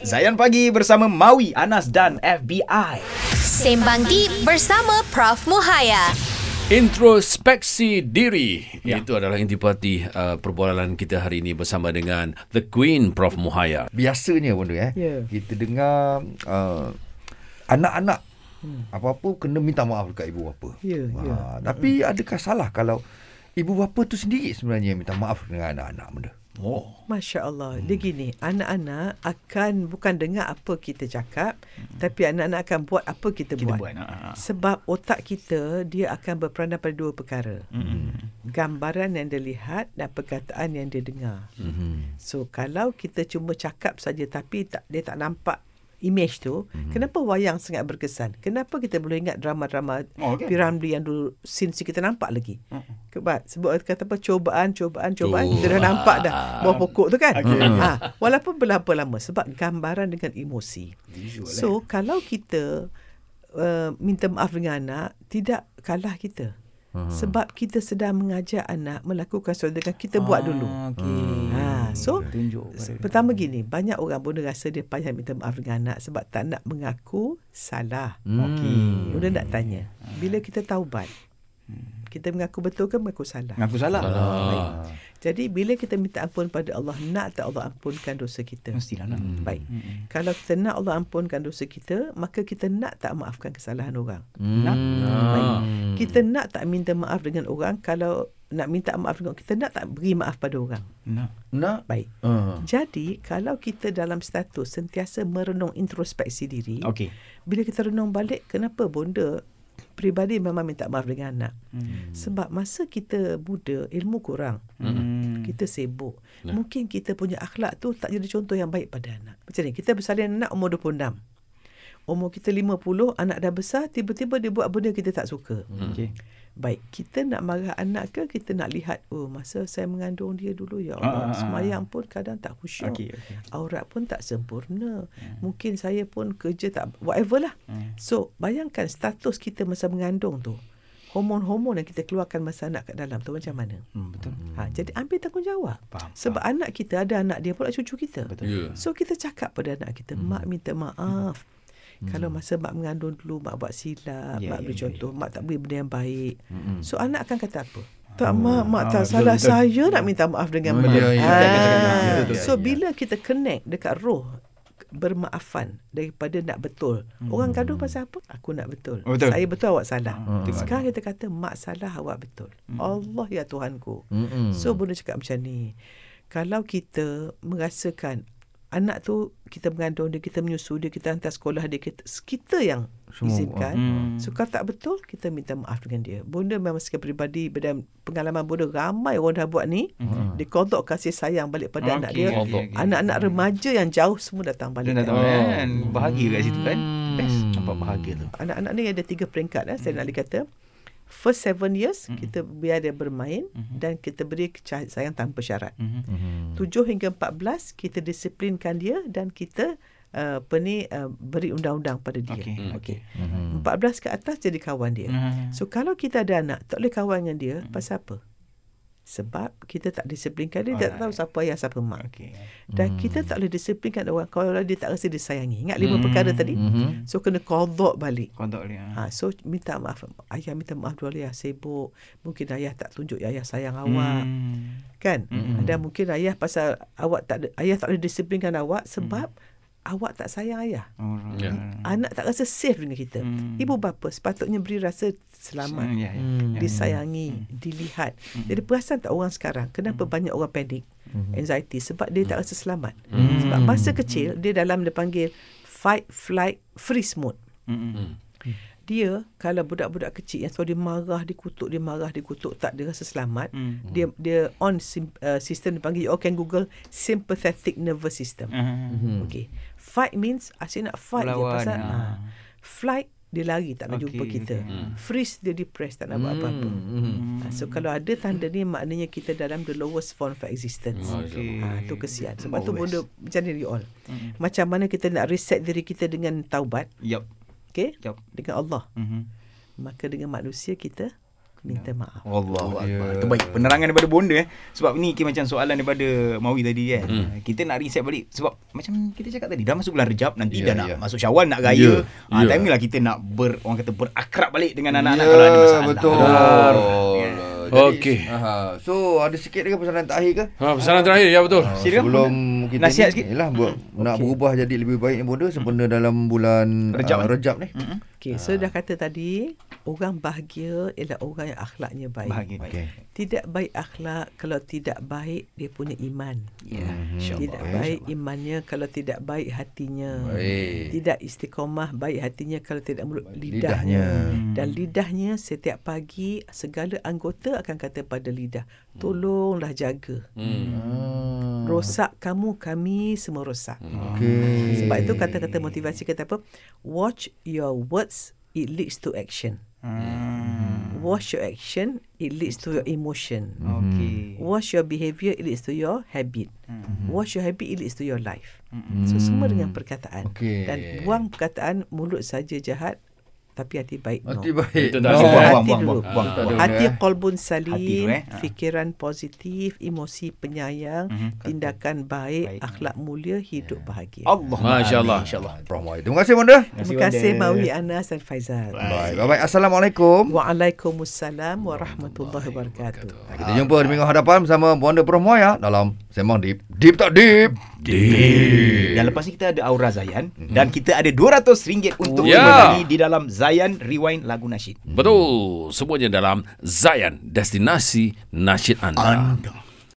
Zayan Pagi bersama Maui, Anas dan FBI. Sembang Deep bersama Prof. Muhaya. Introspeksi diri Ya. Itu adalah intipati uh, perbualan kita hari ini bersama dengan The Queen Prof Muhaya biasanya pun tu eh Ya. kita dengar uh, anak-anak hmm. apa-apa kena minta maaf dekat ibu bapa. Ya, Ha, ya. tapi adakah salah kalau ibu bapa tu sendiri sebenarnya minta maaf dengan anak-anak benda? Oh Masya Allah. Dia gini, anak-anak akan bukan dengar apa kita cakap, tapi anak-anak akan buat apa kita, Kita buat. buat. Ha. Sebab otak kita, dia akan berperanan pada dua perkara. Gambaran yang dia lihat dan perkataan yang dia dengar. mm-hmm. So, kalau kita cuma cakap saja tapi tak, dia tak nampak image tu, kenapa wayang sangat berkesan? Kenapa kita boleh ingat drama-drama Oh, okey. Piramli yang dulu scene kita nampak lagi? Sebab sebab kata apa cobaan cobaan cobaan kita dah nampak dah bawah pokok tu kan. Okey. Ha, walaupun berapa lama sebab gambaran dengan emosi. Visual, So kalau kita uh, minta maaf dengan anak tidak kalah kita. Sebab kita sedang mengajak anak melakukan sesuatu yang kita buat dulu. Ah, Okey. Ha, so Tunjuk. Pertama gini, banyak orang pun rasa dia payah minta maaf dengan anak sebab tak nak mengaku salah. Okey. Kemudian nak tanya, bila kita taubat, kita mengaku betul ke mengaku salah? Ngaku salah. Baik. Jadi bila kita minta ampun pada Allah, nak tak Allah ampunkan dosa kita? Mestilah nak. Baik. Kalau kita nak Allah ampunkan dosa kita, maka kita nak tak maafkan kesalahan orang. Nak. Baik. Kita nak tak minta maaf dengan orang kalau nak minta maaf dengan kita nak tak beri maaf pada orang. Nak. Nak? Baik. Uh. Jadi, kalau kita dalam status sentiasa merenung introspeksi diri, Okey. bila kita renung balik, kenapa bonda peribadi memang minta maaf dengan anak? Hmm. Sebab masa kita muda, ilmu kurang. Hmm. Kita sibuk. Mungkin kita punya akhlak tu tak jadi contoh yang baik pada anak. Macam ni, kita bersalin anak umur 26. Umur kita 50, anak dah besar, tiba-tiba dia buat benda kita tak suka. Okey. Baik, kita nak marah anak ke kita nak lihat, oh masa saya mengandung dia dulu, ya Ah, ah, Allah, ah. semayang pun kadang tak khusyuk. Okey, okey. Aurat pun tak sempurna. Mungkin saya pun kerja tak, whatever lah. Hmm. So, bayangkan status kita masa mengandung tu. Hormon-hormon yang kita keluarkan masa anak kat dalam tu macam mana? Hmm, betul. Ha, jadi ambil tanggungjawab. Faham, Sebab anak kita ada anak dia pula cucu kita. Betul. Ya So kita cakap pada anak kita, mak minta maaf. Kalau masa mak mengandung dulu mak buat silap, Ya, mak ya, beri ya, contoh, mak tak beri benda yang baik. So anak akan kata apa? Tak mak, mak ah, tak betul, salah betul. saya nak minta maaf dengan Oh, benda. ya, ya, Ah, betul, betul, betul, betul, So ya, bila kita connect dekat roh bermaafan daripada nak betul. Orang gaduh pasal apa? Aku nak betul. Oh, betul. Saya betul awak salah. Ah, betul. Sekarang kita kata mak salah awak betul. Allah ya Tuhanku. Mm-mm. So bunda cakap macam ni. Kalau kita merasakan anak tu kita mengandung dia, kita menyusu dia, kita hantar sekolah dia, kita, kita yang Semua, izinkan. Hmm. So kalau tak betul, kita minta maaf dengan dia. Bunda memang sekian peribadi dan pengalaman bunda ramai orang dah buat ni. Hmm. Dia kodok kasih sayang balik pada anak dia. Okey, okey. Anak-anak remaja yang jauh semua datang balik. Dia dah tahu kan. Bahagia kat situ kan. Best. Hmm. Nampak bahagia tu. Anak-anak ni ada tiga peringkat. Eh. Saya nak kata. First seven years, kita biar dia bermain dan kita beri sayang tanpa syarat. Mhm. Hmm. 7 hingga 14 kita disiplinkan dia dan kita uh, apa ni uh, beri undang-undang pada dia. Okey, Hmm. Okey. Hmm. 14 ke atas jadi kawan dia. Mhm. So kalau kita ada anak tak boleh kawan dengan dia pasal apa? Sebab kita tak disiplinkan dia, dia tak tahu siapa ayah siapa mak. Okey. Dan kita tak boleh disiplinkan orang kalau dia tak rasa disayangi. Ingat lima Hmm. perkara tadi? Mhm. So kena kodok balik. Kodok dia. Ha, so minta maaf. Ayah minta maaf dulu ayah sibuk. Mungkin ayah tak tunjuk ayah sayang awak. Hmm. Kan? Mm-mm. Dan mungkin ayah pasal awak tak ada, ayah tak boleh disiplinkan awak sebab awak tak sayang ayah. Alright. Ya. Anak tak rasa safe dengan kita. Hmm. Ibu bapa sepatutnya beri rasa selamat, Hmm, ya, ya. Hmm. Ya. disayangi, dilihat. Jadi perasan tak orang sekarang kenapa banyak orang panik, anxiety sebab dia tak rasa selamat. Sebab masa kecil dia dalam dia panggil fight, flight, freeze mode. Mm-mm. Dia kalau budak-budak kecil yang selalu dia marah, dikutuk, dia marah, dikutuk, tak dia rasa selamat. Hmm. Dia dia on sim, uh, sistem dipanggil you all can google sympathetic nervous system. Mhm. Okay. Fight means asyik nak fight je Berlawan, pasal ah. ha. flight dia lari tak nak Okey, jumpa kita. okey. Freeze dia depressed tak nak buat apa-apa. Hmm. Ha, so kalau ada tanda ni maknanya kita dalam the lowest form of existence. Okey. Ha, tu kesian. Sebab tu Best. benda macam ni you all. Mm. Macam mana kita nak reset diri kita dengan taubat, Yup. Okay? Yup. Dengan Allah. Mhm. Maka dengan manusia kita minta maaf. Allah yeah. Terbaik Penerangan daripada bonda eh. Sebab ni okay, macam soalan daripada Mawi tadi kan hmm. Kita nak reset balik Sebab macam kita cakap tadi Dah masuk bulan Rejab Nanti Ya, dah nak ya. masuk syawal Nak raya Ya, yeah. ha. Time ni lah kita nak ber, Orang kata berakrab balik Dengan anak-anak Ya, Kalau ada masalah betul. Benar. Jadi, Okey. Aha. So ada sikit lagi pesanan terakhir ke? Ha, pesanan terakhir ya betul. Ah, Silakan, sebelum kita Nasihat ni, sikit. Yalah, buat, nak berubah jadi lebih baik ni bonda sempena dalam bulan Rejab, eh? Rejab ni. Okey, so dah kata tadi, orang bahagia ialah orang yang akhlaknya baik. Bahagia Okey. Tidak baik akhlak kalau tidak baik dia punya iman. Ya Hmm, InsyaAllah Tidak baik imannya kalau tidak baik hatinya. Baik. Tidak istiqomah baik hatinya kalau tidak mulut Lidahnya. lidahnya. Dan lidahnya setiap pagi segala anggota akan kata pada lidah, tolonglah jaga. Hmm. Rosak kamu, kami semua rosak. Okey. Sebab itu kata-kata motivasi kata apa? Watch your words, it leads to action. hmm. Watch your action, it leads to your emotion. Okay Watch your behavior, it leads to your habit. Hmm. Watch your habit, it leads to your life. So semua dengan perkataan. Okey. Dan buang perkataan mulut saja jahat tapi hati baik. No. Hati baik. Itu tak No. Buang, hati buang, buang, dulu. buang, buang, buang. Hati kolbun Hati salim, dulu, eh. Ha. fikiran positif, emosi penyayang, Mhm. tindakan baik, Baik. akhlak mulia, hidup bahagia. Allah Masya Allah. InsyaAllah. Terima kasih bonda. Terima kasih Mawi Anas dan Faizal. Baik. Bye-bye. Assalamualaikum. Waalaikumsalam warahmatullahi wabarakatuh. Kita jumpa di minggu hadapan bersama Bonda Prof Moya dalam Sembang Deep. Deep tak deep? Deep. Dan lepas ni kita ada Aura Zayan Dan kita ada RM200 untuk Ya. berbagi Di dalam Zayan Rewind Lagu Nasyid Betul. Semuanya dalam Zayan, destinasi nasyid anda. Anda